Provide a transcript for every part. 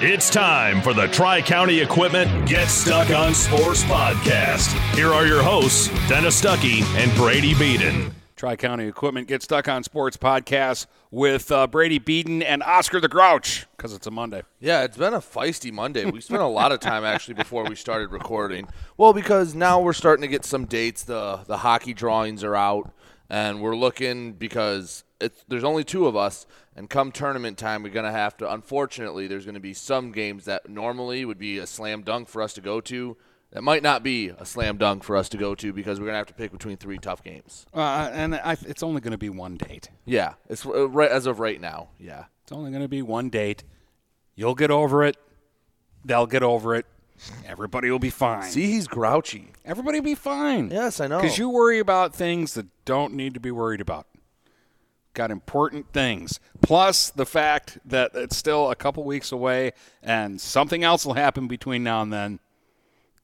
It's time for the Tri County Equipment Get Stuck on Sports podcast. Here are your hosts, Dennis Stuckey and Brady Beaton. Tri County Equipment Get Stuck on Sports podcast with uh, Brady Beaton and Oscar the Grouch because it's a Monday. Yeah, it's been a feisty Monday. We spent a lot of time actually before we started recording. Well, because now we're starting to get some dates. The the hockey drawings are out, and we're looking because it's, there's only two of us, and come tournament time, we're gonna have to. Unfortunately, there's gonna be some games that normally would be a slam dunk for us to go to. That might not be a slam dunk for us to go to because we're gonna have to pick between three tough games. Uh, and I, it's only going to be one date. Yeah, it's uh, right as of right now. Yeah. It's only going to be one date. You'll get over it. They'll get over it. Everybody will be fine. See, he's grouchy. Everybody will be fine. Yes, I know. Because you worry about things that don't need to be worried about. Got important things. Plus the fact that it's still a couple weeks away and something else will happen between now and then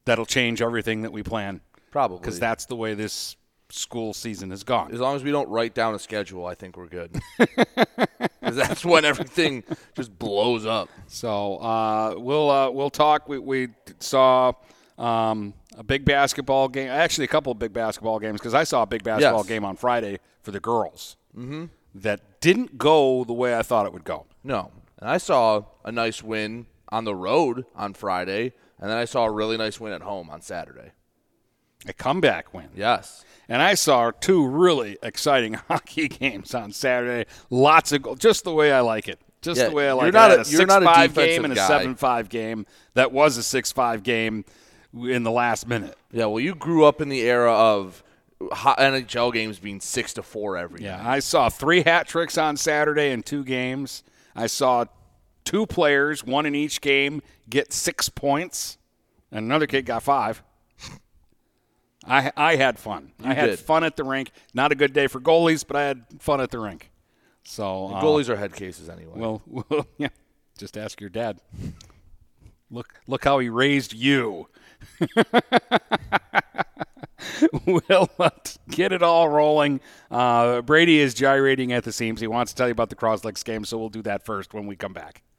that'll change everything that we plan. Probably. Because that's the way this school season has gone. As long as we don't write down a schedule, I think we're good. 'Cause that's when everything just blows up. So uh, we'll uh, we'll talk. We, we saw um, a big basketball game. Actually, a couple of big basketball games because I saw a big basketball Yes. game on Friday for the girls mm-hmm. that didn't go the way I thought it would go. No. And I saw a nice win on the road on Friday, and then I saw a really nice win at home on Saturday. A comeback win. Yes. And I saw two really exciting hockey games on Saturday. Lots of goals, just the way I like it. Just Yeah, the way I you're like not it. I a- a you're not a six-five game defensive and a seven-five game. That was a six-five game in the last minute. Yeah, well, you grew up in the era of NHL games being 6 to 4 every Yeah, night. I saw three hat tricks on Saturday in two games. I saw two players, one in each game, get six points, and another kid got five. I I had fun. I had did. fun at the rink. Not a good day for goalies, but I had fun at the rink. So uh, Goalies are head cases anyway. well, well, yeah. Just ask your dad. Look, look how he raised you. we'll uh, get it all rolling. Uh, Brady is gyrating at the seams. He wants to tell you about the Croslex game, so we'll do that first when we come back.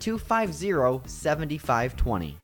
250 7520.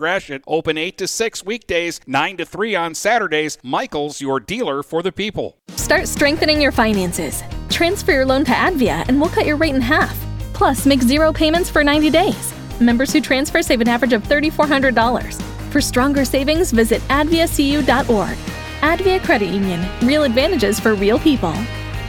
Gratiot. Open 8 to 6 weekdays, 9 to 3 on Saturdays. Michaels, your dealer for the people. Start strengthening your finances. Transfer your loan to Advia and we'll cut your rate in half. Plus, make zero payments for 90 days. Members who transfer save an average of $3,400. For stronger savings, visit adviacu.org. Advia Credit Union. Real advantages for real people.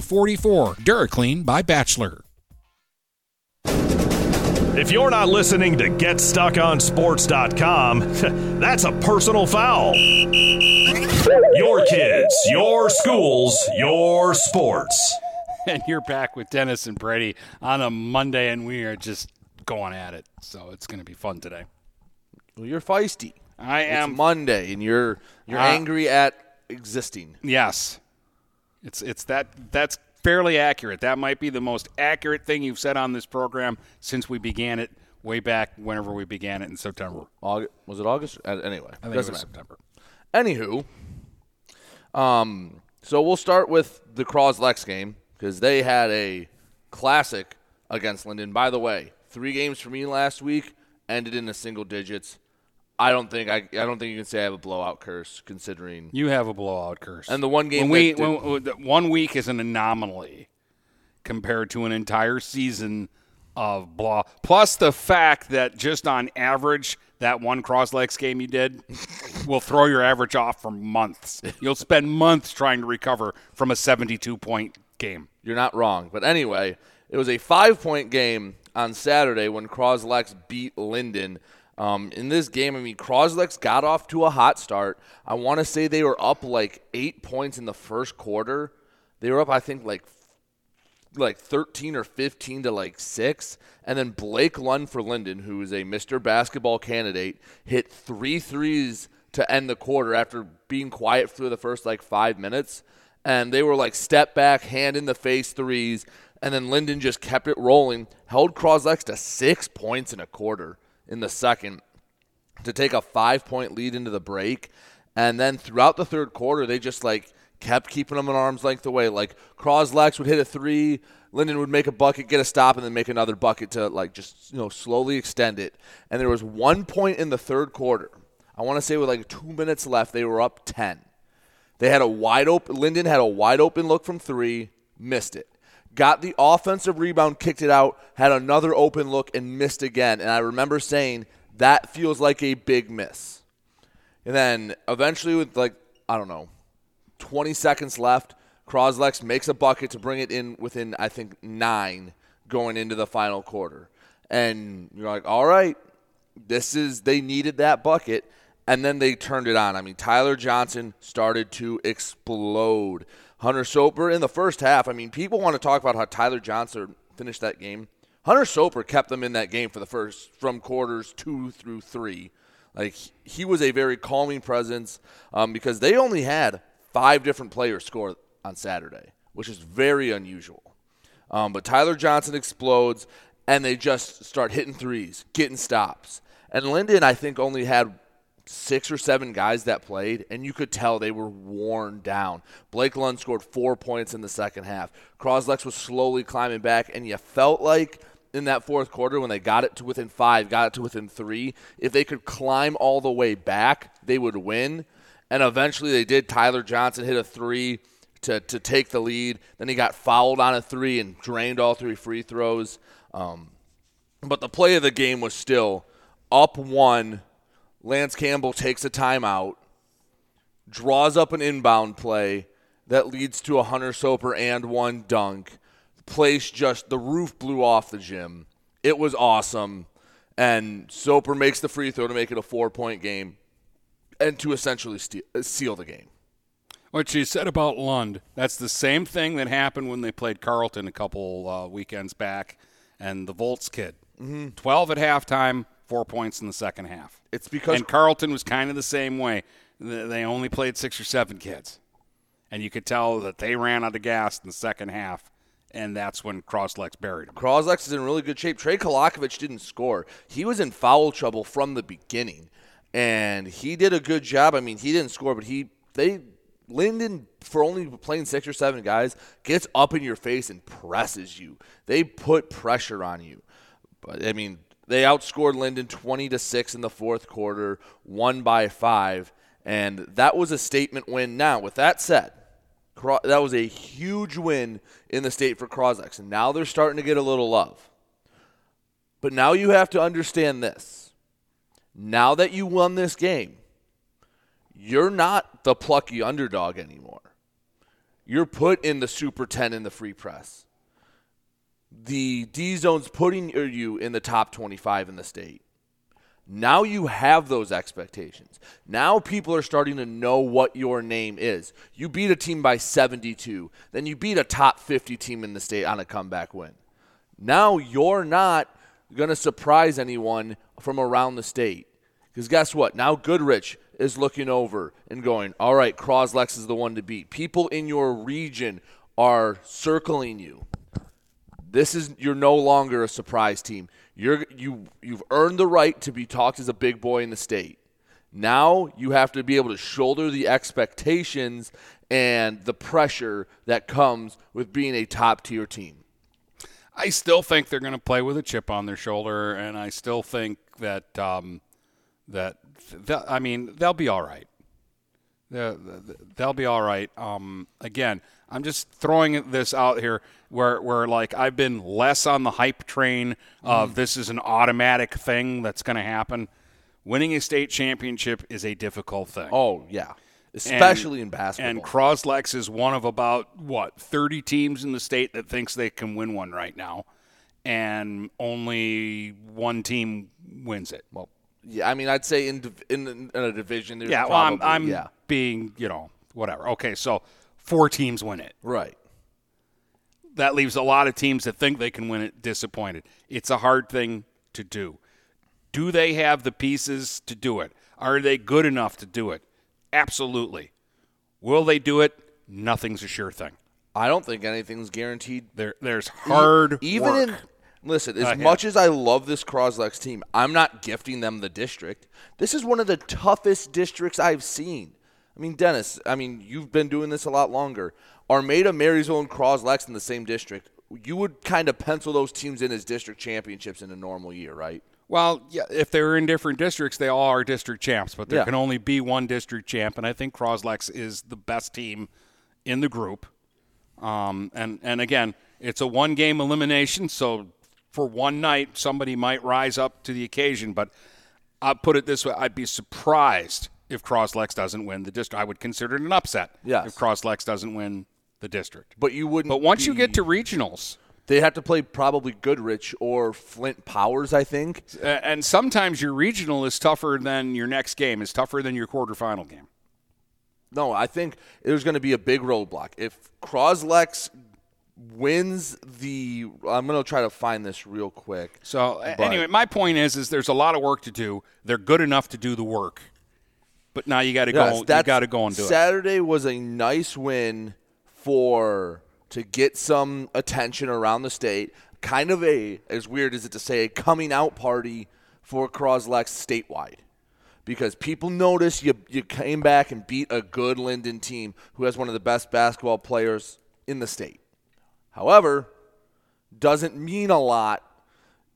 44. DuraClean by Bachelor. If you're not listening to GetStuckOnSports.com, that's a personal foul. Your kids, your schools, your sports. And you're back with Dennis and Brady on a Monday, and we are just going at it. So it's going to be fun today. Well, you're feisty. I It's am. Monday, and you're you're Uh, angry at existing. Yes. It's it's that that's fairly accurate. That might be the most accurate thing you've said on this program since we began it way back whenever we began it in September. August, was it August? Uh, anyway, I think doesn't it was. September. Anywho, um, so we'll start with the Croslex game because they had a classic against Linden. By the way, three games for me last week ended in the single digits. I don't think I, I don't think you can say I have a blowout curse considering You have a blowout curse. And the one game when we did- when, when- one week is an anomaly compared to an entire season of blah. Plus the fact that just on average that one Croslex game you did will throw your average off for months. You'll spend months trying to recover from a 72 point game. You're not wrong. But anyway, it was a five point game on Saturday when Croslex beat Linden. Um, in this game, I mean, Croslex got off to a hot start. I want to say they were up like eight points in the first quarter. They were up, I think, like like 13 or 15 to like 6 and then Blake Lund for Linden who is a Mr. Basketball candidate hit three threes to end the quarter after being quiet through the first like 5 minutes and they were like step back hand in the face threes and then Linden just kept it rolling held Croslex to 6 points in a quarter in the second to take a 5 point lead into the break and then throughout the third quarter they just like kept keeping them an arm's length away. Like Croslex would hit a three, Linden would make a bucket, get a stop, and then make another bucket to like just you know slowly extend it. And there was one point in the third quarter. I want to say with like two minutes left, they were up ten. They had a wide open. Linden had a wide open look from three, missed it. Got the offensive rebound, kicked it out, had another open look, and missed again. And I remember saying that feels like a big miss. And then eventually, with like I don't know, 20 seconds left. Croslex makes a bucket to bring it in within, I think, nine going into the final quarter. And you're like, all right, this is, they needed that bucket. And then they turned it on. I mean, Tyler Johnson started to explode. Hunter Soper in the first half. I mean, people want to talk about how Tyler Johnson finished that game. Hunter Soper kept them in that game for the first, from quarters two through three. Like he was a very calming presence um, because they only had five different players score on Saturday, which is very unusual. Um, but Tyler Johnson explodes, and they just start hitting threes, getting stops. And Linden, I think, only had six or seven guys that played, and you could tell they were worn down. Blake Lund scored four points in the second half. Croslex was slowly climbing back, and you felt like in that fourth quarter when they got it to within five, got it to within three, if they could climb all the way back, they would win. And eventually they did. Tyler Johnson hit a three to, to take the lead. Then he got fouled on a three and drained all three free throws. Um, but the play of the game was still up one Lance Campbell takes a timeout, draws up an inbound play that leads to a Hunter Soper and one dunk. The place just, the roof blew off the gym. It was awesome. And Soper makes the free throw to make it a four point game and to essentially steal, uh, seal the game. What you said about Lund, that's the same thing that happened when they played Carlton a couple uh, weekends back and the Volts kid. Mm-hmm. 12 at halftime, four points in the second half. It's because and Carleton was kind of the same way. They only played six or seven kids, and you could tell that they ran out of gas in the second half, and that's when Croslex buried him. Croslex is in really good shape. Trey Kolakovic didn't score. He was in foul trouble from the beginning, and he did a good job. I mean, he didn't score, but he they Linden, for only playing six or seven guys, gets up in your face and presses you. They put pressure on you. But I mean, they outscored Linden 20 to 6 in the fourth quarter, won by 5, and that was a statement win. Now, with that said, that was a huge win in the state for Croslex, and now they're starting to get a little love. But now you have to understand this. Now that you won this game, you're not the plucky underdog anymore. You're put in the Super 10 in the free press the D zone's putting you in the top 25 in the state. Now you have those expectations. Now people are starting to know what your name is. You beat a team by 72, then you beat a top 50 team in the state on a comeback win. Now you're not going to surprise anyone from around the state. Because guess what? Now Goodrich is looking over and going, all right, Croslex is the one to beat. People in your region are circling you. This is you're no longer a surprise team. You're you you've earned the right to be talked as a big boy in the state. Now you have to be able to shoulder the expectations and the pressure that comes with being a top tier team. I still think they're going to play with a chip on their shoulder, and I still think that um, that I mean they'll be all right. They'll, they'll be all right. Um, again, I'm just throwing this out here where, where like I've been less on the hype train of mm. this is an automatic thing that's going to happen. Winning a state championship is a difficult thing. Oh yeah, especially and, in basketball. And Croslex is one of about what 30 teams in the state that thinks they can win one right now, and only one team wins it. Well, yeah, I mean, I'd say in in, in a division, yeah. Probably, well, I'm, I'm yeah. being you know whatever. Okay, so four teams win it. Right. That leaves a lot of teams that think they can win it disappointed. It's a hard thing to do. Do they have the pieces to do it? Are they good enough to do it? Absolutely. Will they do it? Nothing's a sure thing. I don't think anything's guaranteed. There, there's hard even work. in listen. As much as I love this Croslex team, I'm not gifting them the district. This is one of the toughest districts I've seen. I mean, Dennis, I mean, you've been doing this a lot longer. Armada, Marysville, and Croslex in the same district. You would kind of pencil those teams in as district championships in a normal year, right? Well, yeah, if they're in different districts, they all are district champs, but there yeah. can only be one district champ, and I think Croslex is the best team in the group. Um, and and again, it's a one game elimination, so for one night somebody might rise up to the occasion. But I'll put it this way: I'd be surprised if Croslex doesn't win the district. I would consider it an upset yes. if Croslex doesn't win the district. But you wouldn't. But once be, you get to regionals, they have to play probably Goodrich or Flint Powers, I think. And sometimes your regional is tougher than your next game. Is tougher than your quarterfinal game. No, I think there's going to be a big roadblock if Croslex wins the. I'm going to try to find this real quick. So But- anyway, my point is, is there's a lot of work to do. They're good enough to do the work, but now you got to Yes, go. You got to go and do it. Saturday was a nice win for to get some attention around the state. Kind of a, as weird as it to say, a coming out party for Croslex statewide. Because people notice you you came back and beat a good Linden team who has one of the best basketball players in the state. However, doesn't mean a lot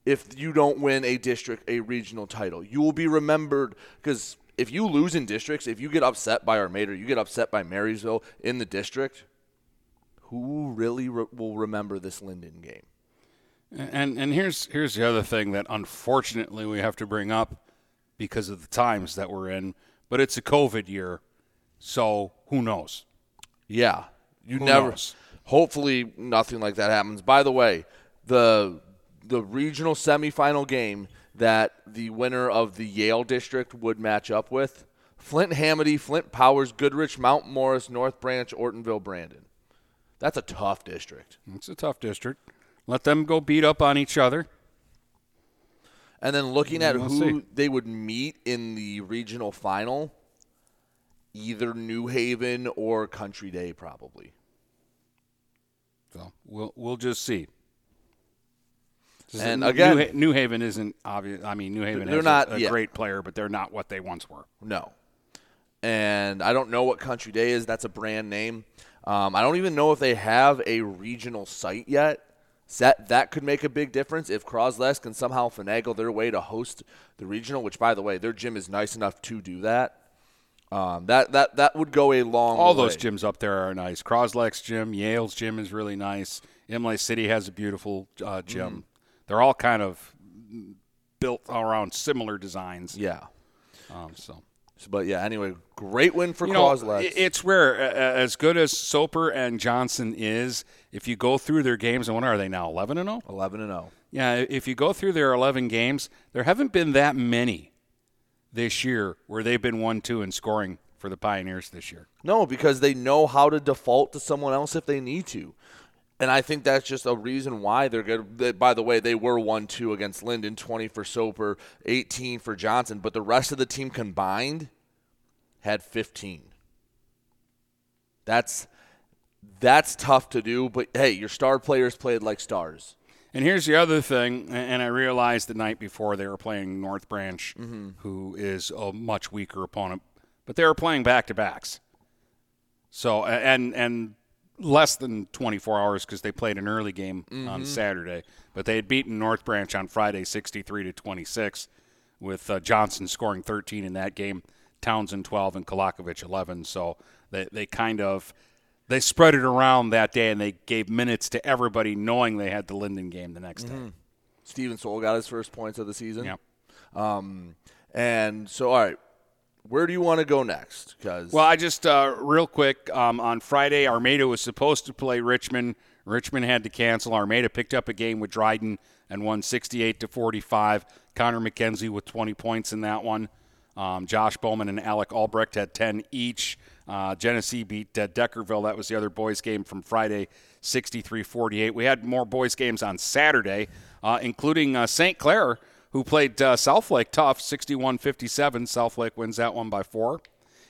if you don't win a district, a regional title. You will be remembered because if you lose in districts, if you get upset by Armada, you get upset by Marysville in the district, who really re- will remember this Linden game? And and here's here's the other thing that unfortunately we have to bring up because of the times that we're in. But it's a COVID year, so who knows? Yeah, you Who never. knows? Hopefully, nothing like that happens. By the way, the the regional semifinal game that the winner of the Yale district would match up with: Flint Hamady, Flint Powers, Goodrich, Mount Morris, North Branch, Ortonville, Brandon. That's a tough district. It's a tough district. Let them go beat up on each other. And then looking at who see. they would meet in the regional final, either New Haven or Country Day, probably. So we'll we'll just see. And New- again- New, Ha- New Haven isn't obvious. I mean, New Haven They're not- a, a yeah. great player, but they're not what they once were. No. And I don't know what Country Day is. That's a brand name. Um, I don't even know if they have a regional site yet. That that could make a big difference if Croslex can somehow finagle their way to host the regional. Which, by the way, their gym is nice enough to do that. Um, that that that would go a long. All those gyms up there are nice. Croslex gym, Yale's gym is really nice. Imlay City has a beautiful uh, gym. Mm-hmm. They're all kind of built around similar designs. Yeah. Um, So, but yeah. Anyway, great win for you know, it's rare. As good as Soper and Johnson is, if you go through their games, and what are they now? Eleven and oh? zero. Eleven and oh. zero. Yeah, if you go through their 11 games, there haven't been that many this year where they've been 1 2 in scoring for the Pioneers this year. No, because they know how to default to someone else if they need to. And I think that's just a reason why they're good. They- By the way, they were 1 2 against Linden, 20 for Soper, 18 for Johnson, but the rest of the team combined had 15. That's that's tough to do, but hey, your star players played like stars. And here's the other thing, and I realized the night before they were playing North Branch, who is a much weaker opponent, but they were playing back to backs. So, and and less than 24 hours because they played an early game on Saturday, but they had beaten North Branch on Friday 63 to 26, with uh, Johnson scoring 13 in that game, Townsend 12, and Kolakovic 11. So they they kind of they spread it around that day and they gave minutes to everybody knowing they had the Linden game the next day. Steven Soul got his first points of the season. Yep. Um, and so, all right, where do you want to go next? Because Well, I just uh, real quick um, on Friday, Armada was supposed to play Richmond. Richmond had to cancel. Armada picked up a game with Dryden and won 68 to 45. Connor McKenzie with 20 points in that one. Um, Josh Bowman and Alec Albrecht had 10 each. Uh, Genesee beat uh, Deckerville. That was the other boys' game from Friday, 63-48. We had more boys' games on Saturday, uh, including uh, St. Clair, who played uh, Southlake tough, 61-57. Southlake wins that one by four.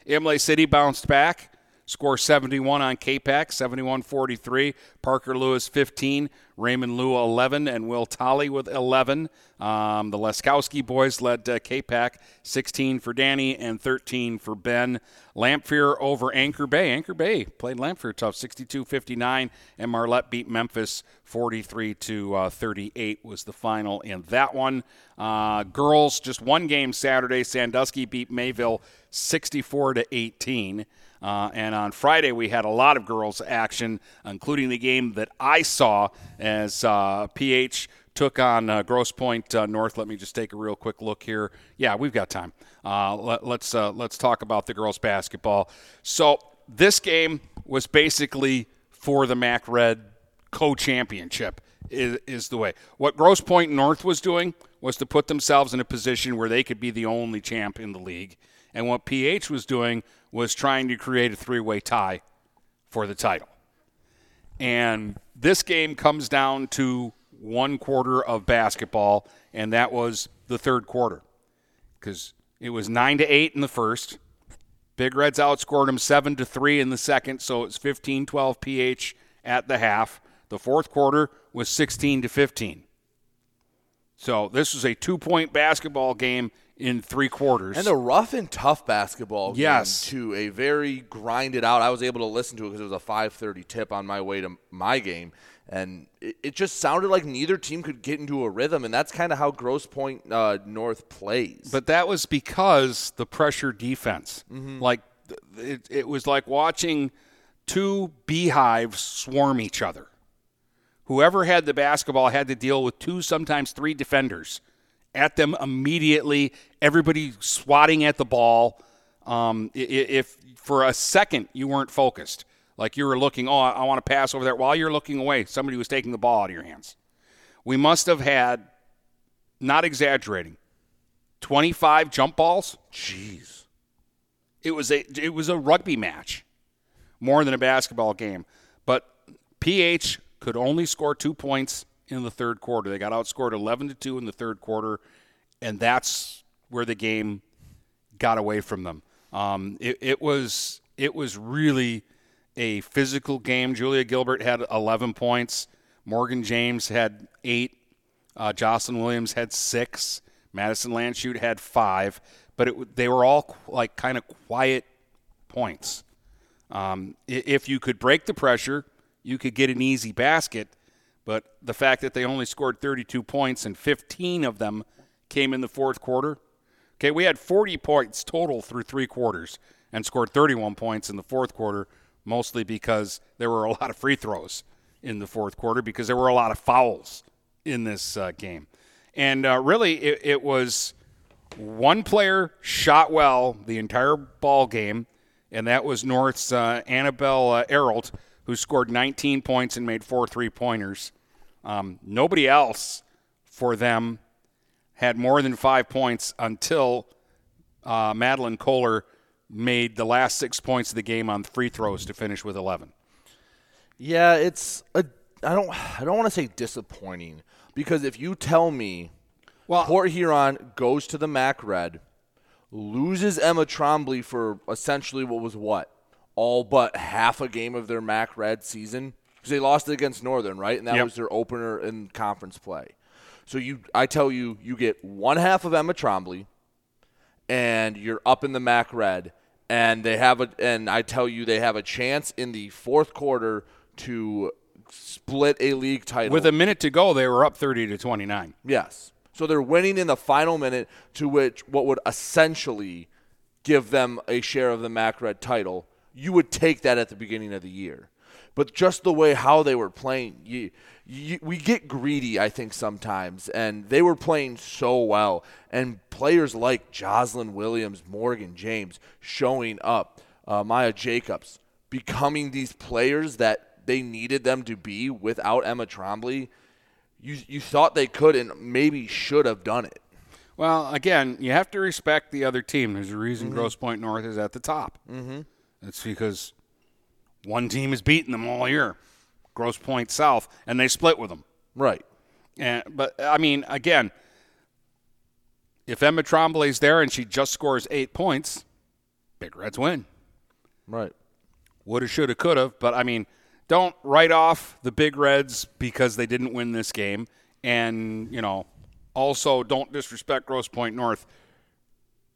Imlay City bounced back, score 71 on Capac, 71-43. Parker Lewis 15, Raymond Lua 11, and Will Tolley with 11. Um, the Leskowski boys led uh, Capac 16 for Danny and 13 for Ben. Lamphere over Anchor Bay. Anchor Bay played Lamphere tough, 62-59, and Marlette beat Memphis 43 to uh, 38 was the final in that one. Uh, girls, just one game Saturday. Sandusky beat Mayville 64 to 18. Uh, and on Friday, we had a lot of girls' action, including the game that I saw as uh, PH took on uh, Grosse Pointe uh, North. Let me just take a real quick look here. Yeah, we've got time. Uh, let, let's uh, let's talk about the girls' basketball. So this game was basically for the Mac Red co-championship. Is, is the way. What Grosse Pointe North was doing was to put themselves in a position where they could be the only champ in the league. And what PH was doing was trying to create a three way tie for the title. And this game comes down to one quarter of basketball, and that was the third quarter. Because it was 9 to 8 in the first. Big Reds outscored them 7 to 3 in the second, so it's 15 12 PH at the half. The fourth quarter was 16 to 15. So this was a two point basketball game in three quarters. And a rough and tough basketball game Yes. to a very grinded out. I was able to listen to it because it was a 5:30 tip on my way to my game, and it, it just sounded like neither team could get into a rhythm, and that's kind of how Grosse Pointe uh, North plays. But that was because the pressure defense. Mm-hmm. Like it, it was like watching two beehives swarm each other. Whoever had the basketball had to deal with two, sometimes three defenders at them immediately. Everybody swatting at the ball. Um, if for a second you weren't focused, like you were looking, oh, I want to pass over there. While you're looking away, somebody was taking the ball out of your hands. We must have had, not exaggerating, 25 jump balls. Jeez. It was a it was a rugby match, more than a basketball game. But PH could only score two points in the third quarter. They got outscored 11 to two in the third quarter, and that's where the game got away from them. Um, it, it was it was really a physical game. Julia Gilbert had 11 points. Morgan James had eight. Uh, Jocelyn Williams had six. Madison Landshut had five. But it, they were all like kind of quiet points. Um, if you could break the pressure, you could get an easy basket. But the fact that they only scored 32 points and 15 of them came in the fourth quarter. Okay, we had 40 points total through three quarters and scored 31 points in the fourth quarter, mostly because there were a lot of free throws in the fourth quarter because there were a lot of fouls in this uh, game. And uh, really, it, it was one player shot well the entire ball game, and that was North's uh, Annabelle uh, Errold, who scored 19 points and made four three pointers. Um, nobody else for them had more than five points until uh, Madeline Kohler made the last six points of the game on free throws to finish with 11. Yeah, it's a. I don't. I don't want to say disappointing because if you tell me, Well- Port Huron goes to the MAC Red, loses Emma Trombley for essentially what was what all but half a game of their MAC Red season because they lost it against Northern, right? And that Yep. was their opener in conference play. So you, I tell you, you get one half of Emma Trombley, and you're up in the MAC Red, and they have a, and I tell you, they have a chance in the fourth quarter to split a league title With a minute to go, they were up 30 to 29. Yes. So they're winning in the final minute, to which what would essentially give them a share of the MAC Red title. You would take that at the beginning of the year. But just the way how they were playing, you, you, we get greedy, I think, sometimes. And they were playing so well. And players like Jocelyn Williams, Morgan James showing up, uh, Maya Jacobs, becoming these players that they needed them to be without Emma Trombley you you thought they could and maybe should have done it. Well, again, you have to respect the other team. There's a reason Grosse Pointe North is at the top. Mm-hmm. It's because one team has beaten them all year, Grosse Pointe South, and they split with them. Right. And but I mean, again, if Emma Trombley's there and she just scores eight points, Big Reds win. Right. Woulda, shoulda, coulda. But I mean, don't write off the Big Reds because they didn't win this game, and you know, also don't disrespect Grosse Pointe North.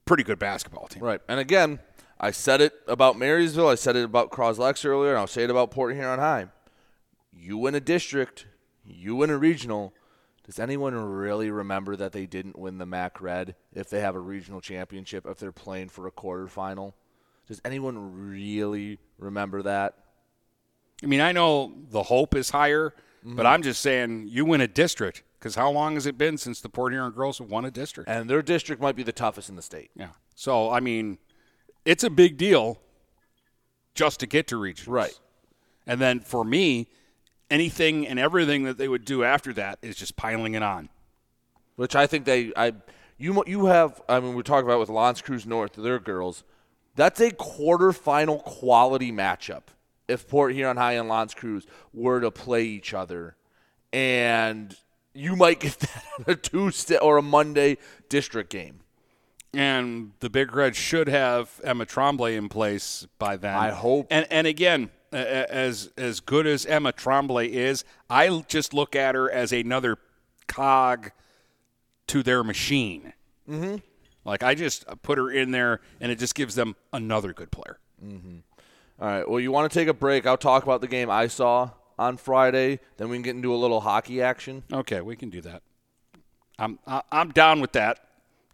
Pretty good basketball team. Right. And again, I said it about Marysville. I said it about Croslex earlier, and I'll say it about Port Huron High. You win a district, you win a regional. Does anyone really remember that they didn't win the MAC Red if they have a regional championship, if they're playing for a quarterfinal? Does anyone really remember that? I mean, I know the hope is higher, mm-hmm. but I'm just saying you win a district because how long has it been since the Port Huron girls have won a district? And their district might be the toughest in the state. Yeah. So I mean, it's a big deal just to get to regionals. Right. And then for me, anything and everything that they would do after that is just piling it on. which I think they I you you have I mean we're talking about with L'Anse Creuse North their girls that's a quarterfinal quality matchup if Port Huron High and L'Anse Creuse were to play each other, and you might get that on a Tuesday or a Monday district game. And the Big Red should have Emma Tremblay in place by then. I hope. And and again, as as good as Emma Tremblay is, I just look at her as another cog to their machine. Mm-hmm. Like I just put her in there, and it just gives them another good player. Mm-hmm. All right. Well, you want to take a break? I'll talk about the game I saw on Friday. Then we can get into a little hockey action. Okay, we can do that. I'm I'm down with that,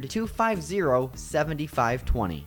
250 7520.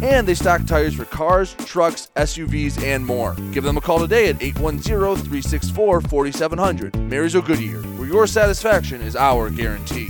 and they stock tires for cars, trucks, SUVs, and more. Give them a call today at 810 364 4700. Marysville Goodyear, where your satisfaction is our guarantee.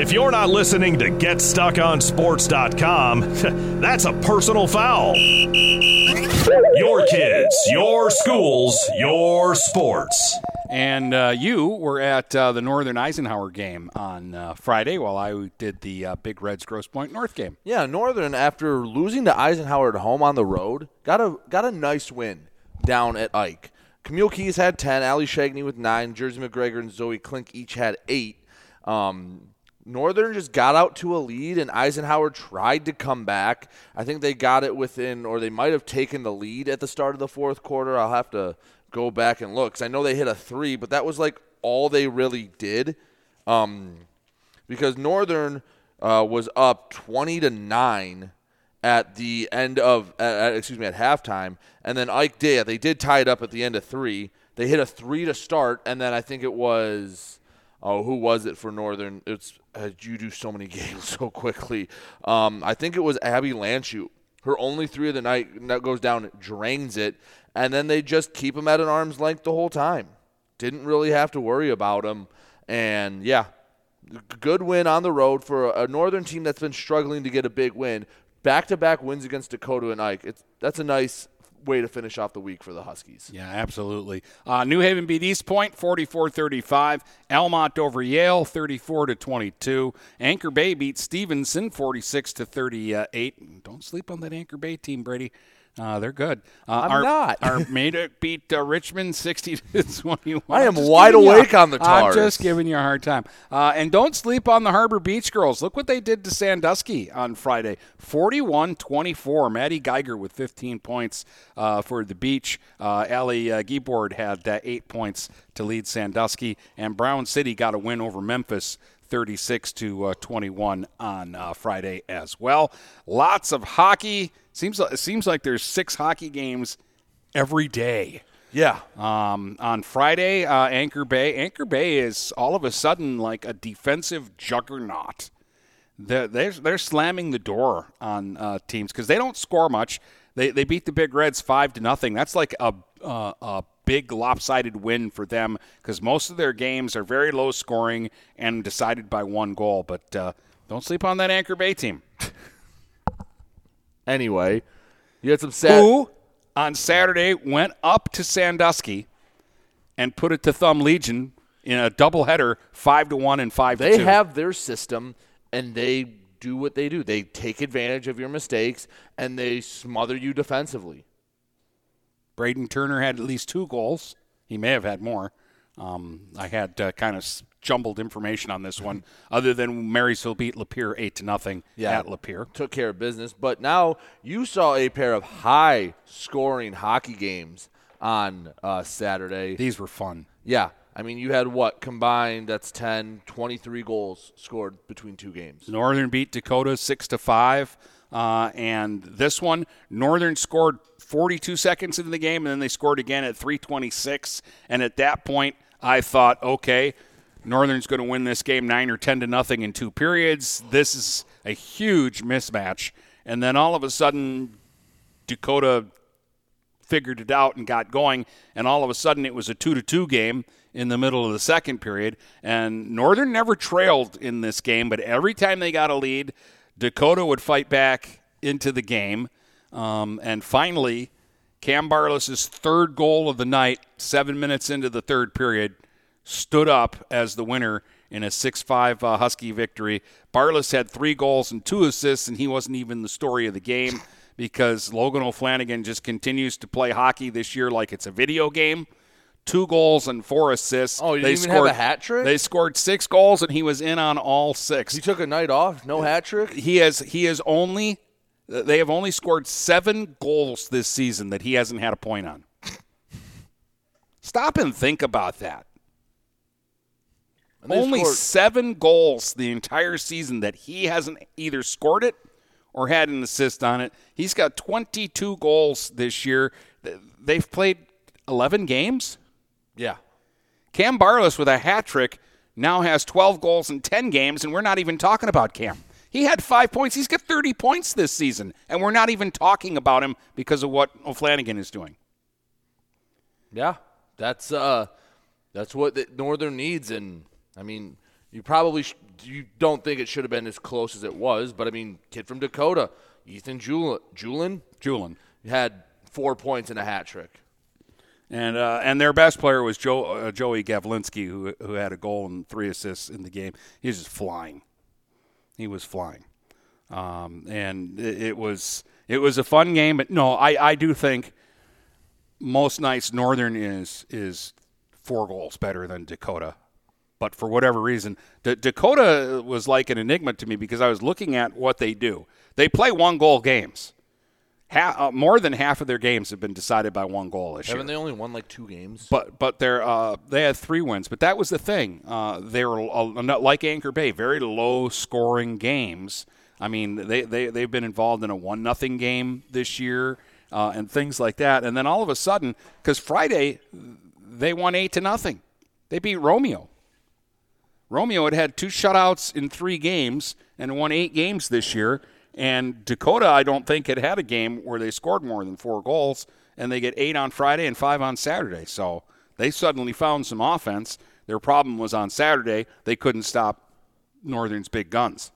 If you're not listening to GetStuckOnSports.com, that's a personal foul. Your kids, your schools, your sports. And uh, you were at uh, the Northern Eisenhower game on uh, Friday while I did the uh, Big Reds Grosse Pointe North game. Yeah, Northern after losing to Eisenhower at home on the road, got a got a nice win down at Ike. Camille Keys had ten, Ali Shagney with nine, Jersey McGregor and Zoe Klink each had eight. Um, Northern just got out to a lead, and Eisenhower tried to come back. I think they got it within, or they might have taken the lead at the start of the fourth quarter. I'll have to go back and look because I know they hit a three, but that was like all they really did. Um, because Northern uh, was up 20 to 9 at the end of, excuse me, at halftime. And then Ike did, they did tie it up at the end of three. They hit a three to start, and then I think it was, oh, who was it for Northern? It's uh, you do so many games so quickly. Um, I think it was Abby Lanchute. Her only three of the night that goes down, drains it, and then they just keep him at an arm's length the whole time. Didn't really have to worry about him, and yeah, good win on the road for a northern team that's been struggling to get a big win. Back to back wins against Dakota and Ike. It's that's a nice way to finish off the week for the Huskies. Yeah, absolutely. Uh, New Haven beat Eastpointe 44-35. Almont over Yale 34 to 22. Anchor Bay beat Stevenson 46 to 38. Don't sleep on that Anchor Bay team, Brady. Uh, they're good. Uh, I'm our, not. Armada beat uh, Richmond 60 to 21. I am wide awake on the Tars. I'm just giving you a hard time. Uh, and don't sleep on the Harbor Beach girls. Look what they did to Sandusky on Friday 41 24. Maddie Geiger with 15 points uh, for the beach. Uh, Allie uh, Giebord had uh, eight points to lead Sandusky. And Brown City got a win over Memphis 36 to uh, 21 on uh, Friday as well. Lots of hockey. Seems like, it seems like there's six hockey games every day. Yeah. Um, on Friday, uh, Anchor Bay. Anchor Bay is all of a sudden like a defensive juggernaut. They're, they're, they're slamming the door on uh, teams because they don't score much. They, they beat the Big Reds five to nothing. That's like a, uh, a big lopsided win for them because most of their games are very low scoring and decided by one goal. But uh, don't sleep on that Anchor Bay team. Anyway, you had some sad. who on Saturday went up to Sandusky and put it to Thumb Legion in a doubleheader, five to one and five They to two. have their system, and they do what they do. They take advantage of your mistakes, and they smother you defensively. Braden Turner had at least two goals. He may have had more. Um, I had uh, kind of jumbled information on this one, other than Marysville beat Lapeer eight to nothing yeah, at Lapeer. took care of business. But now you saw a pair of high scoring hockey games on uh, Saturday. These were fun. Yeah. I mean, you had what combined? That's 10, 23 goals scored between two games. Northern beat Dakota six to five, uh, and this one Northern scored 42 seconds into the game, and then they scored again at 3:26. And at that point, I thought, okay, Northern's going to win this game nine or ten to nothing in two periods. This is a huge mismatch, and then all of a sudden, Dakota figured it out and got going, and all of a sudden it was a two to two game in the middle of the second period. And Northern never trailed in this game, but every time they got a lead, Dakota would fight back into the game. Um, and finally, Cam Barless's third goal of the night, seven minutes into the third period, stood up as the winner in a 6 5 uh, Husky victory. Barless had three goals and two assists, and he wasn't even the story of the game because Logan O'Flanagan just continues to play hockey this year like it's a video game. Two goals and four assists. Oh, you they didn't even have scored, a hat trick? They scored six goals, and he was in on all six. He took a night off, no hat trick. He has he has only they have only scored seven goals this season that he hasn't had a point on. Stop and think about that. Only scored- seven goals the entire season that he hasn't either scored it or had an assist on it. He's got 22 goals this year. They've played 11 games. Yeah. Cam Barless with a hat trick now has 12 goals in 10 games, and we're not even talking about Cam. He had five points. He's got 30 points this season, and we're not even talking about him because of what O'Flanagan is doing. Yeah, that's uh, that's what the Northern needs, and I mean, you probably sh- you don't think it should have been as close as it was, but I mean, kid from Dakota, Ethan Julin, Julin Julin. had four points and a hat trick. And uh, and their best player was Joe, uh, Joey Gavlinski, who who had a goal and three assists in the game. He was just flying. He was flying, um, and it, it was it was a fun game. But no, I, I do think most nights Northern is is four goals better than Dakota. But for whatever reason, D- Dakota was like an enigma to me because I was looking at what they do. They play one goal games. Ha- uh, more than half of their games have been decided by one goal this Haven't year. they only won like two games? But but they're uh, they had three wins. But that was the thing. Uh, they were uh, like Anchor Bay, very low scoring games. I mean, they they they've been involved in a one nothing game this year uh, and things like that. And then all of a sudden, because Friday they won eight to nothing, they beat Romeo. Romeo had had two shutouts in three games and won eight games this year. And Dakota, I don't think, had had a game where they scored more than four goals, and they get eight on Friday and five on Saturday. So they suddenly found some offense. Their problem was on Saturday, they couldn't stop Northern's big guns.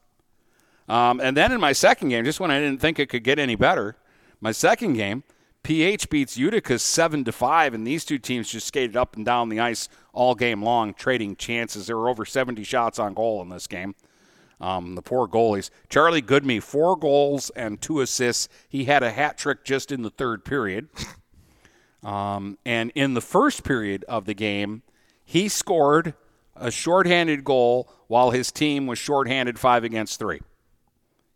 Um, and then in my second game, just when I didn't think it could get any better, my second game, PH beats Utica seven to five, and these two teams just skated up and down the ice all game long, trading chances. There were over 70 shots on goal in this game. Um, the poor goalies. Charlie Goodme, four goals and two assists. He had a hat trick just in the third period. Um, and in the first period of the game, he scored a shorthanded goal while his team was shorthanded five against three.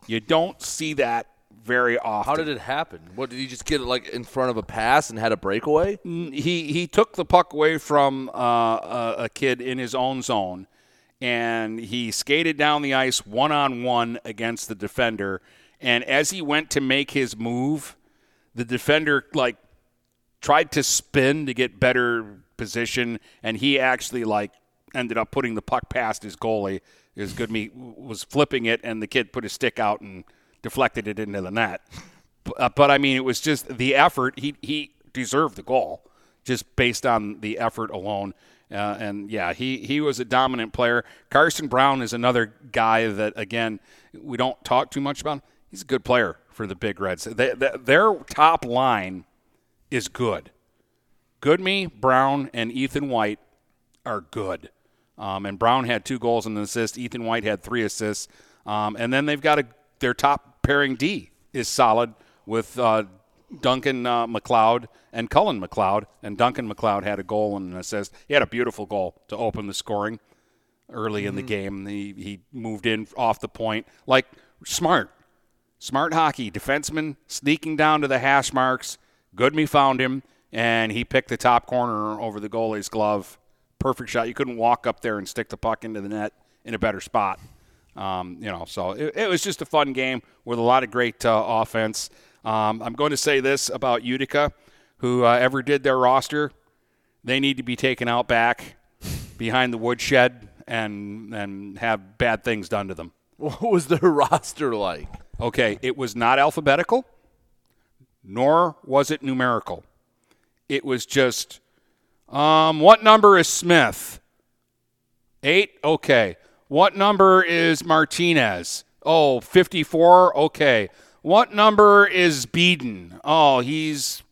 You don't see that very often. How did it happen? What did he just get it like in front of a pass and had a breakaway? he he took the puck away from uh, a, a kid in his own zone, and he skated down the ice one on one against the defender. And as he went to make his move, the defender like tried to spin to get better position, and he actually like ended up putting the puck past his goalie. His Goodme was flipping it, and the kid put his stick out and deflected it into the net. But, uh, but I mean, it was just the effort. He he deserved the goal just based on the effort alone. Uh, and yeah, he, he was a dominant player. Carson Brown is another guy that, again, we don't talk too much about. He's a good player for the Big Reds. They, they, their top line is good. Goodme, Brown, and Ethan White are good. Um, and Brown had two goals and an assist. Ethan White had three assists. Um, and then they've got a, their top pairing D is solid with uh, Duncan uh, McLeod and Cullen McLeod. And Duncan McLeod had a goal and an assist. He had a beautiful goal to open the scoring early in the game. He, he moved in off the point like smart. Smart hockey. Defenseman sneaking down to the hash marks. Goodme found him, and he picked the top corner over the goalie's glove. Perfect shot. You couldn't walk up there and stick the puck into the net in a better spot. Um, you know, so it, it, was just a fun game with a lot of great uh, offense. Um, I'm going to say this about Utica, who uh, ever did their roster, they need to be taken out back behind the woodshed and and have bad things done to them. What was their roster like? Okay, it was not alphabetical, nor was it numerical. It was just, um, what number is Smith? Eight? Okay. What number is Martinez? Oh, 54? Okay. What number is Beeden? Oh, he's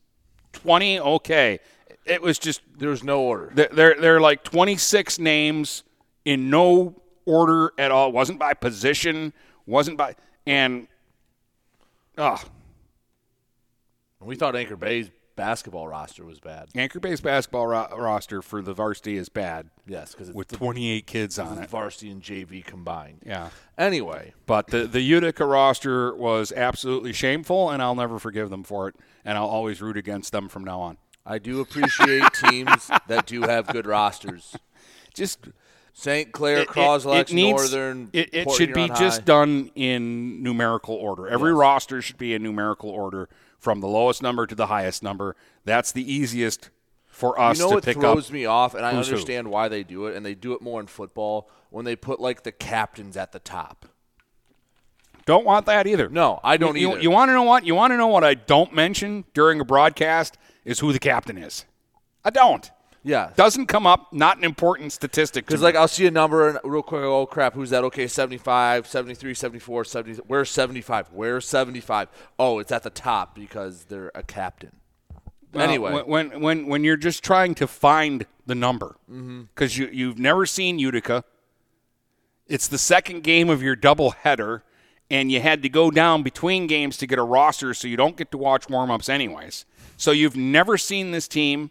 20? Okay. It was just, There was no order. there are like 26 names in no order at all. It wasn't by position, wasn't by, and, oh, We thought Anchor Bay's basketball roster was bad. Anchor Bay's basketball ro- roster for the varsity is bad Yes, because with the 28 kids on it. varsity and JV combined. Yeah. Anyway, But the, the Utica roster was absolutely shameful, and I'll never forgive them for it. And I'll always root against them from now on. I do appreciate teams that do have good rosters. Just St. Clair, it- it- Croslex, it needs- Northern. It, it should be just High. done in numerical order. Every Yes. roster should be in numerical order from the lowest number to the highest number. That's the easiest for us You know to pick throws me off, and I who's who. understand why they do it, and they do it more in football when they put like the captains at the top. Don't want that either. No, I don't you, either. You, want to know what? You want to know what I don't mention during a broadcast is who the captain is. I don't. Yeah, Doesn't come up. Not an important statistic. Because, like, I'll see a number and real quick, oh, crap, who's that? Okay, 75, 73, 74, 70. Where's 75? Where's 75? Oh, it's at the top because they're a captain. Well, anyway, when, when when you're just trying to find the number, Mm-hmm. because you you've never seen Utica. It's the second game of your double header, and you had to go down between games to get a roster, so you don't get to watch warm ups anyways. So you've never seen this team,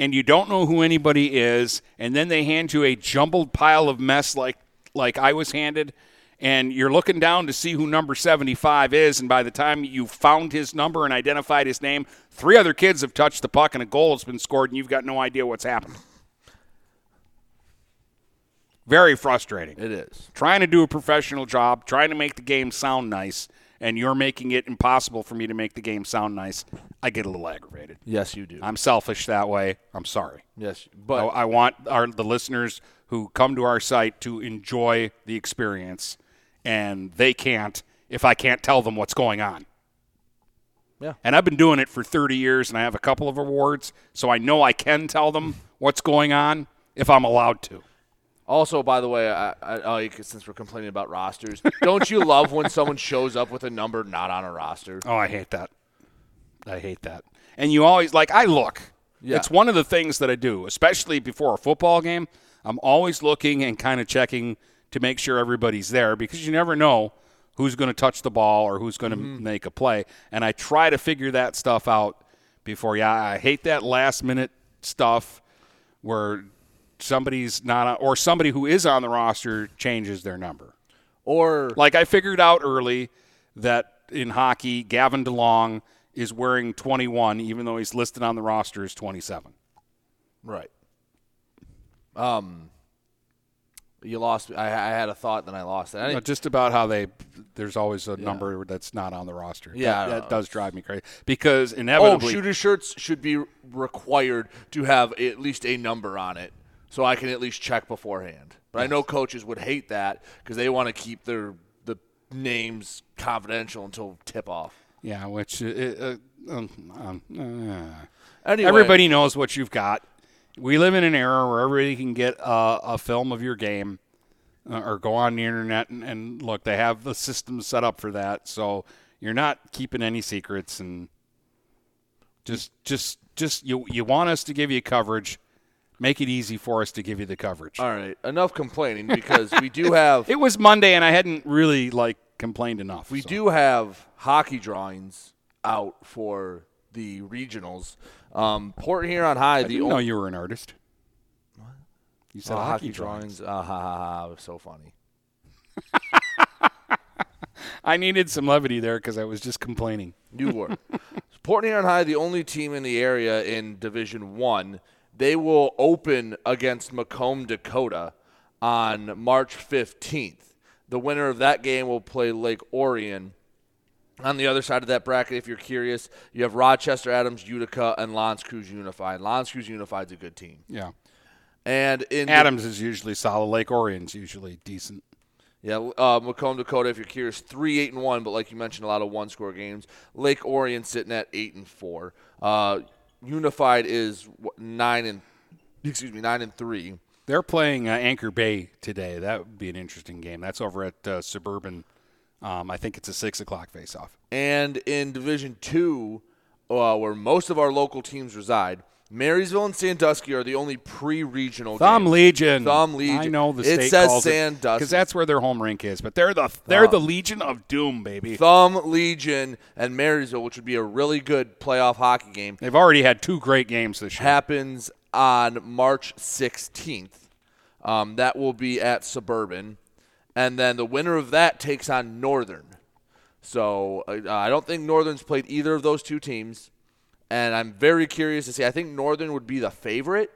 and you don't know who anybody is, and then they hand you a jumbled pile of mess like like I was handed, and you're looking down to see who number 75 is, and by the time you found his number and identified his name, three other kids have touched the puck and a goal has been scored, and you've got no idea what's happened. Very frustrating. It is. Trying to do a professional job, trying to make the game sound nice, and you're making it impossible for me to make the game sound nice. I get a little aggravated. Yes, you do. I'm selfish that way. I'm sorry. yes, I, but I want our the listeners who come to our site to enjoy the experience, and they can't if I can't tell them what's going on. Yeah. And I've been doing it for 30 years, and I have a couple of awards, so I know I can tell them what's going on if I'm allowed to. Also, by the way, I, I, like since we're complaining about rosters, don't you love when someone shows up with a number not on a roster? Oh, I hate that. I hate that. And you always like I look. Yeah. It's one of the things that I do, especially before a football game. I'm always looking and kind of checking to make sure everybody's there because you never know who's going to touch the ball or who's going to mm-hmm. make a play. And I try to figure that stuff out before. Yeah, I hate that last minute stuff where somebody's not on, or somebody who is on the roster changes their number. Or Like I figured out early that in hockey, Gavin DeLong is wearing 21, even though he's listed on the roster as 27. right. Um, you lost. I, I had a thought, then I lost it. I You just about how they there's always a number that's not on the roster. Yeah, that, that does drive me crazy because oh, inevitably shooter shirts should be required to have at least a number on it, so I can at least check beforehand. But I know coaches would hate that because they want to keep their the names confidential until tip off. yeah, which uh, uh, um, um, uh. Anyway, everybody knows what you've got. We live in an era where everybody can get a, a film of your game uh, or go on the internet and, and look. They have the system set up for that, so you're not keeping any secrets. And just, just, just you you want us to give you coverage. Make it easy for us to give you the coverage. All right, enough complaining because we do have It was Monday, and I hadn't really like complained enough. we so. do have hockey drawings out for the regionals. Um, Port Huron High, I the didn't know you were an artist. What? You said Oh, hockey, drawings. drawings. Uh, ha, ha, ha, it was so funny. I needed some levity there because I was just complaining. You were. Port Huron High, the only team in the area in Division One, they will open against Macomb, Dakota, on March fifteenth. The winner of that game will play Lake Orion. On the other side of that bracket, if you're curious, you have Rochester, Adams, Utica, and L'Anse Creuse Unified. L'Anse Creuse Unified is a good team. Yeah. And in the- Adams is usually solid. Lake Orion's usually decent. Yeah, uh, Macomb, Dakota. If you're curious, three eight and one, but like you mentioned, a lot of one score games. Lake Orion sitting at eight and four. Uh, Unified is what, nine and excuse me nine and three. They're playing uh, Anchor Bay today. That would be an interesting game. That's over at uh, Suburban. Um, I think it's a six o'clock face-off. And in Division Two, uh, where most of our local teams reside, Marysville and Sandusky are the only pre-regional. Thumb games. Legion. Thumb Legion. I know the It state says calls Sandusky. because that's where their home rink is. But they're the they're the Legion of Doom, baby. Thumb Legion and Marysville, which would be a really good playoff hockey game. They've already had two great games this year. happens on March 16th. Um, that will be at Suburban. And then the winner of that takes on Northern. So uh, I don't think Northern's played either of those two teams. And I'm very curious to see. I think Northern would be the favorite,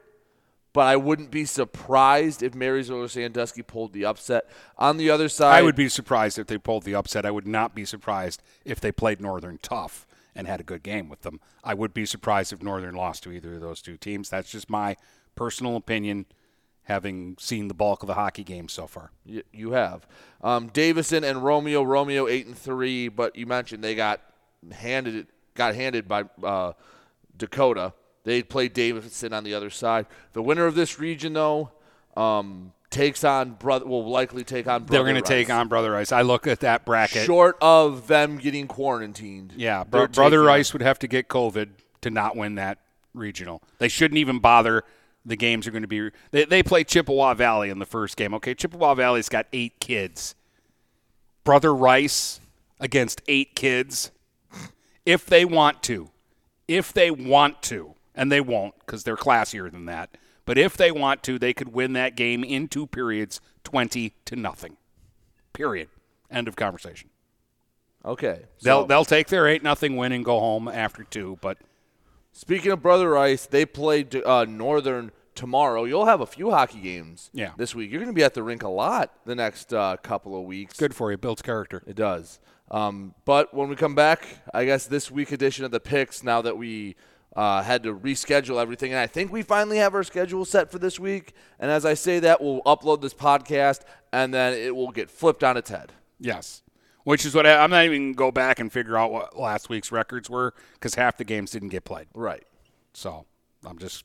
but I wouldn't be surprised if Marysville or Sandusky pulled the upset. On the other side, I would be surprised if they pulled the upset. I would not be surprised if they played Northern tough and had a good game with them. I would be surprised if Northern lost to either of those two teams. That's just my personal opinion, having seen the bulk of the hockey games so far. You have um, Davison and Romeo. Romeo eight and three, but you mentioned they got handed it, got handed by uh, Dakota. They played Davison on the other side. The winner of this region, though, um, takes on brother. Will likely take on. They're Brother going to take on Brother Rice. I look at that bracket. Short of them getting quarantined. Yeah, Bro- Brother Rice would have to get COVID to not win that regional. They shouldn't even bother. The games are going to be. They, they play Chippewa Valley in the first game. Okay, Chippewa Valley's got eight kids. Brother Rice against eight kids. If they want to, if they want to, and they won't because they're classier than that. But if they want to, they could win that game in two periods, 20 to nothing. Period. End of conversation. Okay. They'll they'll take their eight nothing win and go home after two. But Speaking of Brother Rice, they play uh, Northern tomorrow. You'll have a few hockey games Yeah. this week. You're going to be at the rink a lot the next uh, couple of weeks. good for you, builds character. It does. Um, but when we come back, I guess this week edition of the picks, now that we uh, had to reschedule everything, and I think we finally have our schedule set for this week. And as I say that, we'll upload this podcast, and then it will get flipped on its head. Yes. Which is what I, I'm not even go back and figure out what last week's records were because half the games didn't get played. Right. So I'm just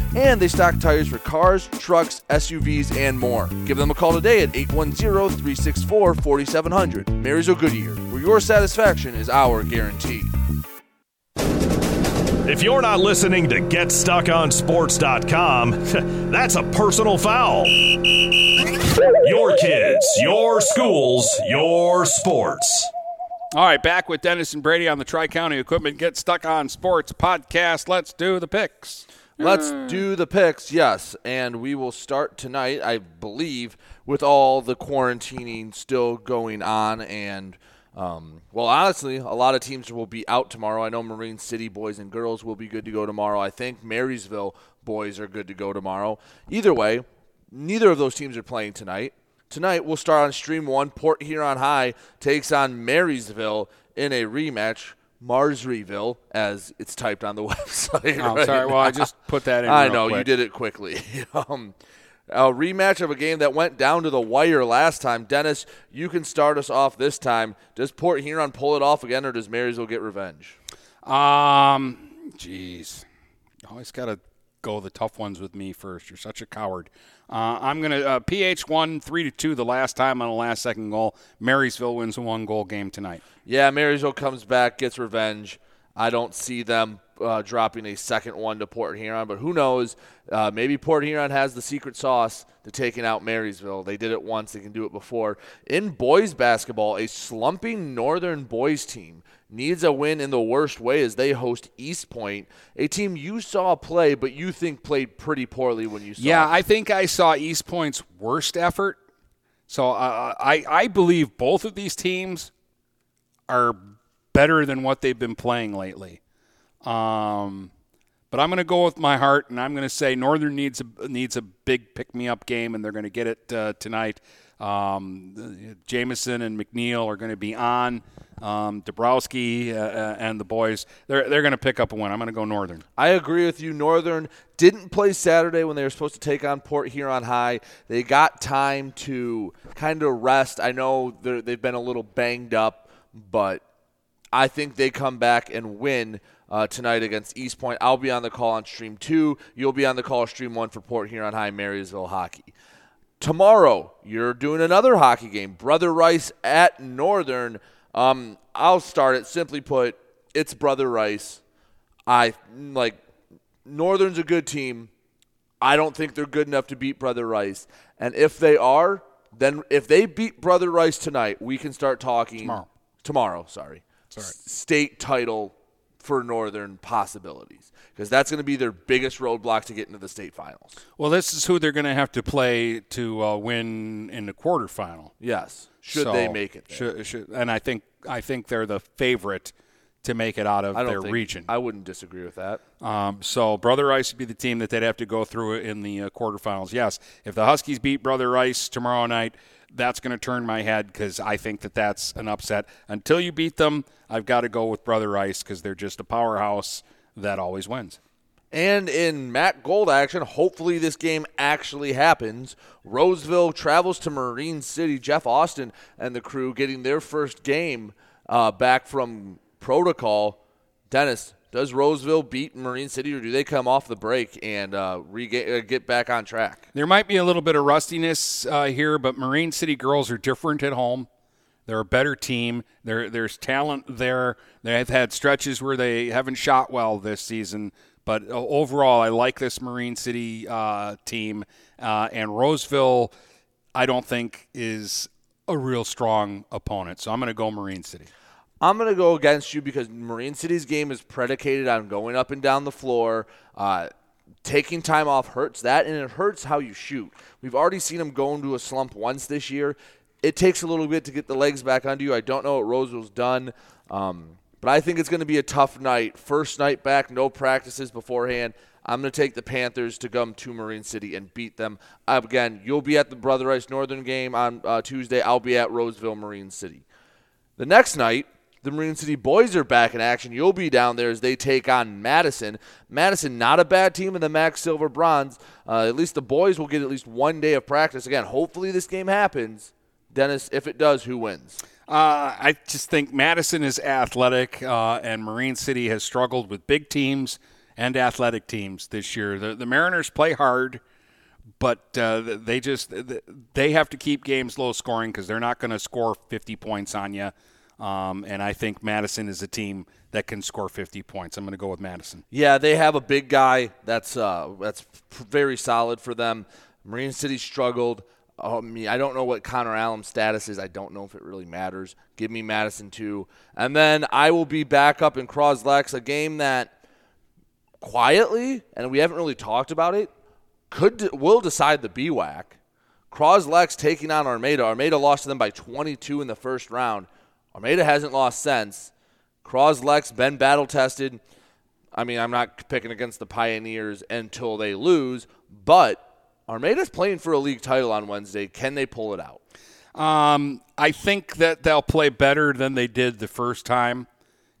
and they stock tires for cars, trucks, SUVs, and more. Give them a call today at 810 364 4700. Marysville Goodyear, where your satisfaction is our guarantee. If you're not listening to GetStuckOnSports.com, that's a personal foul. Your kids, your schools, your sports. All right, back with Dennis and Brady on the Tri County Equipment Get Stuck on Sports podcast. Let's do the picks. Let's do the picks, yes. And we will start tonight, I believe, with all the quarantining still going on. And, um, well, honestly, a lot of teams will be out tomorrow. I know Marine City boys and girls will be good to go tomorrow. I think Marysville boys are good to go tomorrow. Either way, neither of those teams are playing tonight. Tonight, we'll start on Stream 1. Port Huron High takes on Marysville in a rematch. Marsryville, as it's typed on the website. Oh, right sorry. Well, I just put that in. I real know you did it quickly. um, A rematch of a game that went down to the wire last time. Dennis, you can start us off this time. Does Port Huron pull it off again, or does Marysville get revenge? Um, jeez, always got to go the tough ones with me first. You're such a coward. Uh, I'm gonna uh, PH one three to two the last time on a last second goal. Marysville wins a one goal game tonight. Yeah, Marysville comes back, gets revenge. I don't see them uh, dropping a second one to Port Huron, but who knows? Uh, maybe Port Huron has the secret sauce to taking out Marysville. They did it once; they can do it before. In boys basketball, a slumping Northern boys team needs a win in the worst way as they host Eastpointe, a team you saw play, but you think played pretty poorly when you saw. Yeah, them. I think I saw Eastpointe's worst effort. So uh, I I believe both of these teams are better than what they've been playing lately. Um, but I'm going to go with my heart, and I'm going to say Northern needs a needs a big pick me up game, and they're going to get it uh, tonight. Um, Jamison and McNeil are going to be on. Um, Dabrowski uh, uh, and the boys, they're they're going to pick up a win. I'm going to go Northern. I agree with you. Northern didn't play Saturday when they were supposed to take on Port Huron High. They got time to kind of rest. I know they've been a little banged up, but I think they come back and win uh, tonight against Eastpointe. I'll be on the call on stream two. You'll be on the call stream one for Port Huron High Marysville hockey. Tomorrow, you're doing another hockey game. Brother Rice at Northern. Um, I'll start it. Simply put, it's Brother Rice. I like Northern's a good team. I don't think they're good enough to beat Brother Rice. And if they are, then if they beat Brother Rice tonight, we can start talking Tomorrow. Tomorrow, sorry. Sorry. State title for Northern possibilities because that's going to be their biggest roadblock to get into the state finals. Well, this is who they're going to have to play to uh, win in the quarterfinal. Yes, should So, they make it? There. Should, should, and I think I think they're the favorite to make it out of their think, region. I wouldn't disagree with that. Um, so Brother Rice would be the team that they'd have to go through in the uh, quarterfinals. Yes, if the Huskies beat Brother Rice tomorrow night, that's going to turn my head because I think that that's an upset. Until you beat them, I've got to go with Brother Rice because they're just a powerhouse that always wins. And in MAC Gold action, hopefully this game actually happens. Roseville travels to Marine City. Jeff Austin and the crew getting their first game uh, back from protocol. Dennis, does Roseville beat Marine City, or do they come off the break and uh, uh, get back on track? There might be a little bit of rustiness uh, here, but Marine City girls are different at home. They're a better team. There, there's talent there. They've had stretches where they haven't shot well this season, but uh, overall, I like this Marine City uh, team. And Roseville, I don't think is a real strong opponent. So I'm going to go Marine City. I'm going to go against you because Marine City's game is predicated on going up and down the floor. Uh, taking time off hurts that, and it hurts how you shoot. We've already seen them go into a slump once this year. It takes a little bit to get the legs back under you. I don't know what Roseville's done, um, but I think it's going to be a tough night. First night back, no practices beforehand. I'm going to take the Panthers to come to Marine City and beat them. Again, you'll be at the Brother Rice Northern game on uh, Tuesday. I'll be at Roseville Marine City. The next night, the Marine City boys are back in action. You'll be down there as they take on Madison. Madison, not a bad team in the Max Silver Bronze. Uh, at least the boys will get at least one day of practice. Again, hopefully this game happens. Dennis, if it does, who wins? Uh, I just think Madison is athletic, uh, and Marine City has struggled with big teams and athletic teams this year. The, the Mariners play hard, but uh, they just they have to keep games low scoring because they're not going to score 50 points on you. Um, and I think Madison is a team that can score 50 points. I'm going to go with Madison. Yeah, they have a big guy that's uh, that's very solid for them. Marine City struggled. Um, I don't know what Connor Allen's status is. I don't know if it really matters. Give me Madison too, and then I will be back up in Croslex, a game that quietly, and we haven't really talked about it, could will decide the BWAC. Croslex taking on Armada. Armada lost to them by 22 in the first round. Armada hasn't lost since. Croslex been battle tested. I mean, I'm not picking against the Pioneers until they lose, but Armada's playing for a league title on Wednesday. Can they pull it out? Um, I think that they'll play better than they did the first time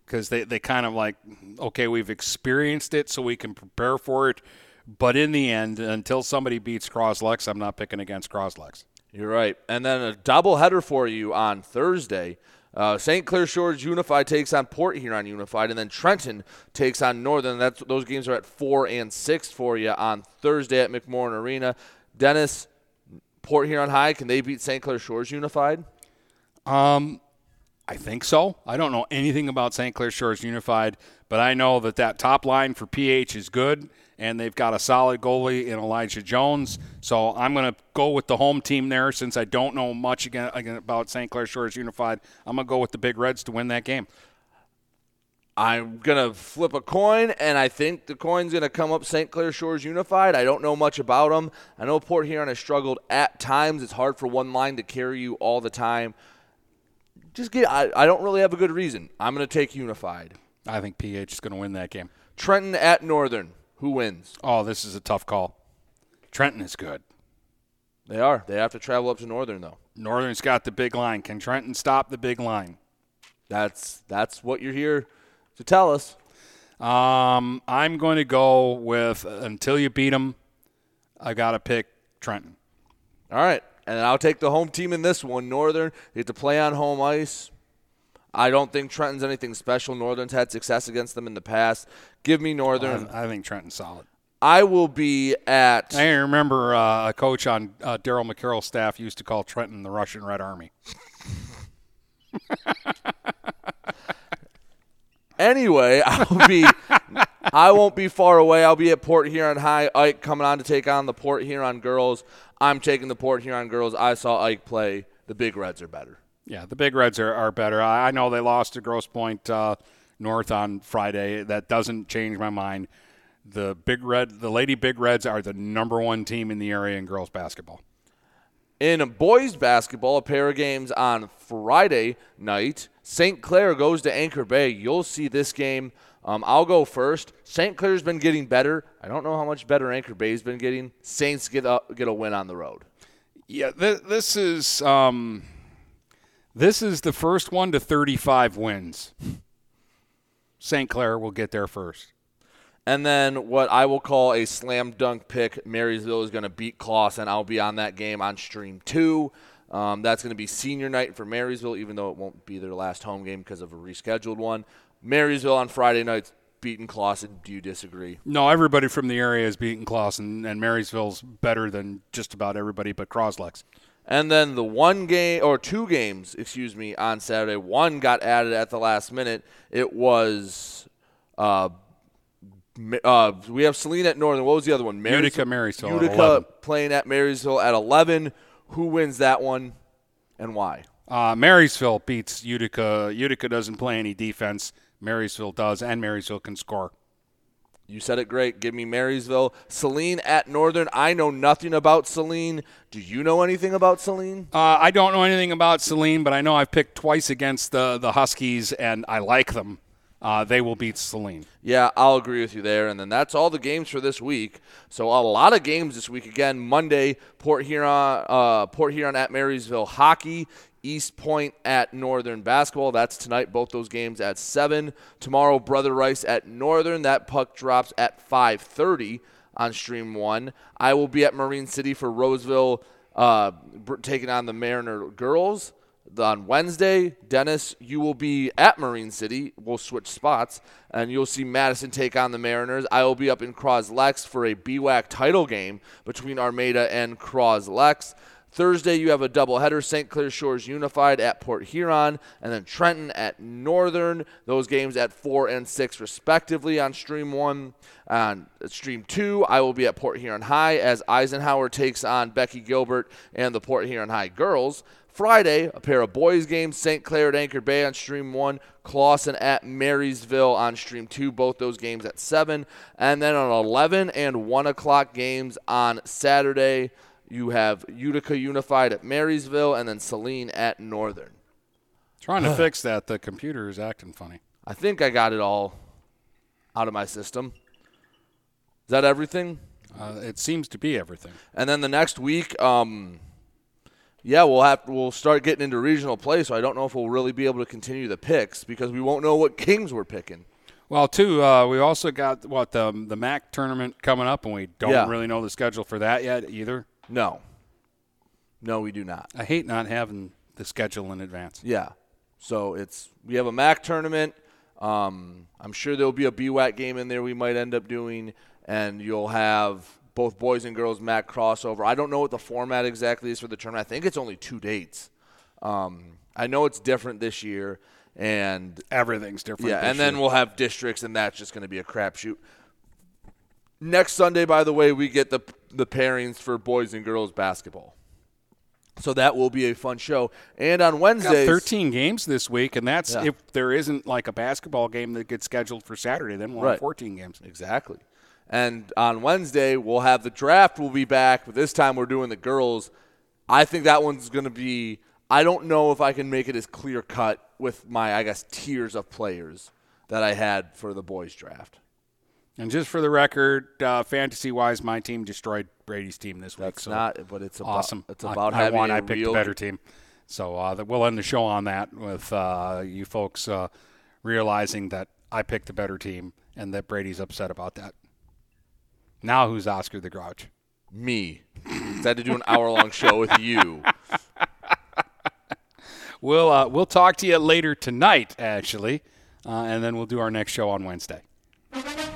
because they, they kind of like, okay, we've experienced it, so we can prepare for it. But in the end, until somebody beats Croslex, I'm not picking against Croslex. You're right. And then a double header for you on Thursday. Uh, St. Clair Shores Unified takes on Port Huron Unified, and then Trenton takes on Northern. That's those games are at four and six for you on Thursday at McMorran Arena. Dennis, Port Huron High, can they beat St. Clair Shores Unified? Um, I think so. I don't know anything about St. Clair Shores Unified, but I know that that top line for PH is good, and they've got a solid goalie in Elijah Jones. So I'm going to go with the home team there since I don't know much again, again about St. Clair Shores Unified. I'm going to go with the Big Reds to win that game. I'm going to flip a coin, and I think the coin's going to come up St. Clair Shores Unified. I don't know much about them. I know Port Huron has struggled at times. It's hard for one line to carry you all the time. Just get, I, I don't really have a good reason. I'm going to take Unified. I think PH is going to win that game. Trenton at Northern. Who wins? Oh, this is a tough call. Trenton is good. They are. They have to travel up to Northern, though. Northern's got the big line. Can Trenton stop the big line? That's that's what you're here to tell us. Um, I'm going to go with until you beat them. I got to pick Trenton. All right, and I'll take the home team in this one. Northern they get to play on home ice. I don't think Trenton's anything special. Northern's had success against them in the past. Give me Northern. I, I think Trenton's solid. I will be at. I remember uh, a coach on uh, Daryl McCarroll's staff used to call Trenton the Russian Red Army. anyway, I'll be. I won't be far away. I'll be at Port Huron High. Ike coming on to take on the Port Huron girls. I'm taking the Port Huron girls. I saw Ike play. The Big Reds are better. Yeah, the Big Reds are, are better. I, I know they lost to Grosse Pointe uh, North on Friday. That doesn't change my mind. The Big Red, the Lady Big Reds are the number one team in the area in girls basketball. In boys basketball, a pair of games on Friday night. St. Clair goes to Anchor Bay. You'll see this game. Um, I'll go first. St. Clair's been getting better. I don't know how much better Anchor Bay's been getting. Saints get a, get a win on the road. Yeah, th- this is um, this is the first one to 35 wins. St. Clair will get there first. And then what I will call a slam dunk pick, Marysville is going to beat Clawson. I'll be on that game on stream two. Um, that's going to be senior night for Marysville, even though it won't be their last home game because of a rescheduled one. Marysville on Friday nights beating Clawson. Do you disagree? No, everybody from the area is beating Clawson, and Marysville's better than just about everybody but Croslex. And then the one game or two games, excuse me, on Saturday. One got added at the last minute. It was uh, uh, we have Saline at Northern. What was the other one? Marysville, Utica, Marysville. Utica playing at Marysville at 11. Who wins that one and why? Uh, Marysville beats Utica. Utica doesn't play any defense. Marysville does, and Marysville can score. You said it great. Give me Marysville. Saline at Northern. I know nothing about Saline. Do you know anything about Saline? Uh, I don't know anything about Saline, but I know I've picked twice against the, the Huskies, and I like them uh, they will beat Saline. Yeah, I'll agree with you there. And then that's all the games for this week. So a lot of games this week. Again, Monday, Port Huron, uh, Port Huron at Marysville hockey. Eastpointe at Northern basketball. That's tonight. Both those games at seven. Tomorrow, Brother Rice at Northern. That puck drops at 5:30 on Stream One. I will be at Marine City for Roseville, uh, taking on the Mariner girls on Wednesday, Dennis, you will be at Marine City. We'll switch spots, and you'll see Madison take on the Mariners. I will be up in Croslex for a BWAC title game between Armada and Croslex. Thursday, you have a doubleheader St. Clair Shores Unified at Port Huron, and then Trenton at Northern. Those games at 4 and 6, respectively, on Stream 1. On Stream 2, I will be at Port Huron High as Eisenhower takes on Becky Gilbert and the Port Huron High girls. Friday, a pair of boys games, St. Clair at Anchor Bay on Stream 1, Clawson at Marysville on Stream 2, both those games at 7. And then on 11 and 1 o'clock games on Saturday, you have Utica Unified at Marysville and then Saline at Northern. Trying to fix that. The computer is acting funny. I think I got it all out of my system. Is that everything? Uh, it seems to be everything. And then the next week, um, yeah, we'll have we'll start getting into regional play. So I don't know if we'll really be able to continue the picks because we won't know what games we're picking. Well, too, uh, we also got what the the MAC tournament coming up, and we don't Yeah. really know the schedule for that yet either. No. No, we do not. I hate not having the schedule in advance. Yeah. So it's we have a MAC tournament. Um, I'm sure there'll be a BWAC game in there we might end up doing, and you'll have both boys and girls MAC crossover. I don't know what the format exactly is for the tournament. I think it's only two dates. Um, I know it's different this year, and Everything's different. yeah, and then we'll have districts, and that's just going to be a crapshoot. Next Sunday, by the way, we get the the pairings for boys and girls basketball. So that will be a fun show. And on Wednesday, 13 games this week, and that's Yeah. if there isn't like a basketball game that gets scheduled for Saturday. Then we'll Right. have 14 games. Exactly. And on Wednesday, we'll have the draft. We'll be back, but this time we're doing the girls. I think that one's going to be. I don't know if I can make it as clear cut with my, I guess, tiers of players that I had for the boys draft. And just for the record, uh, fantasy wise, my team destroyed Brady's team this week. That's so not, but it's about, awesome. It's I- about I, having won. a I picked real a better team. So uh, that we'll end the show on that with uh, you folks uh, realizing that I picked the better team and that Brady's upset about that. Now who's Oscar the Grouch? me. Had to do an hour long show with you. We'll uh, we'll talk to you later tonight, actually, uh, and then we'll do our next show on Wednesday.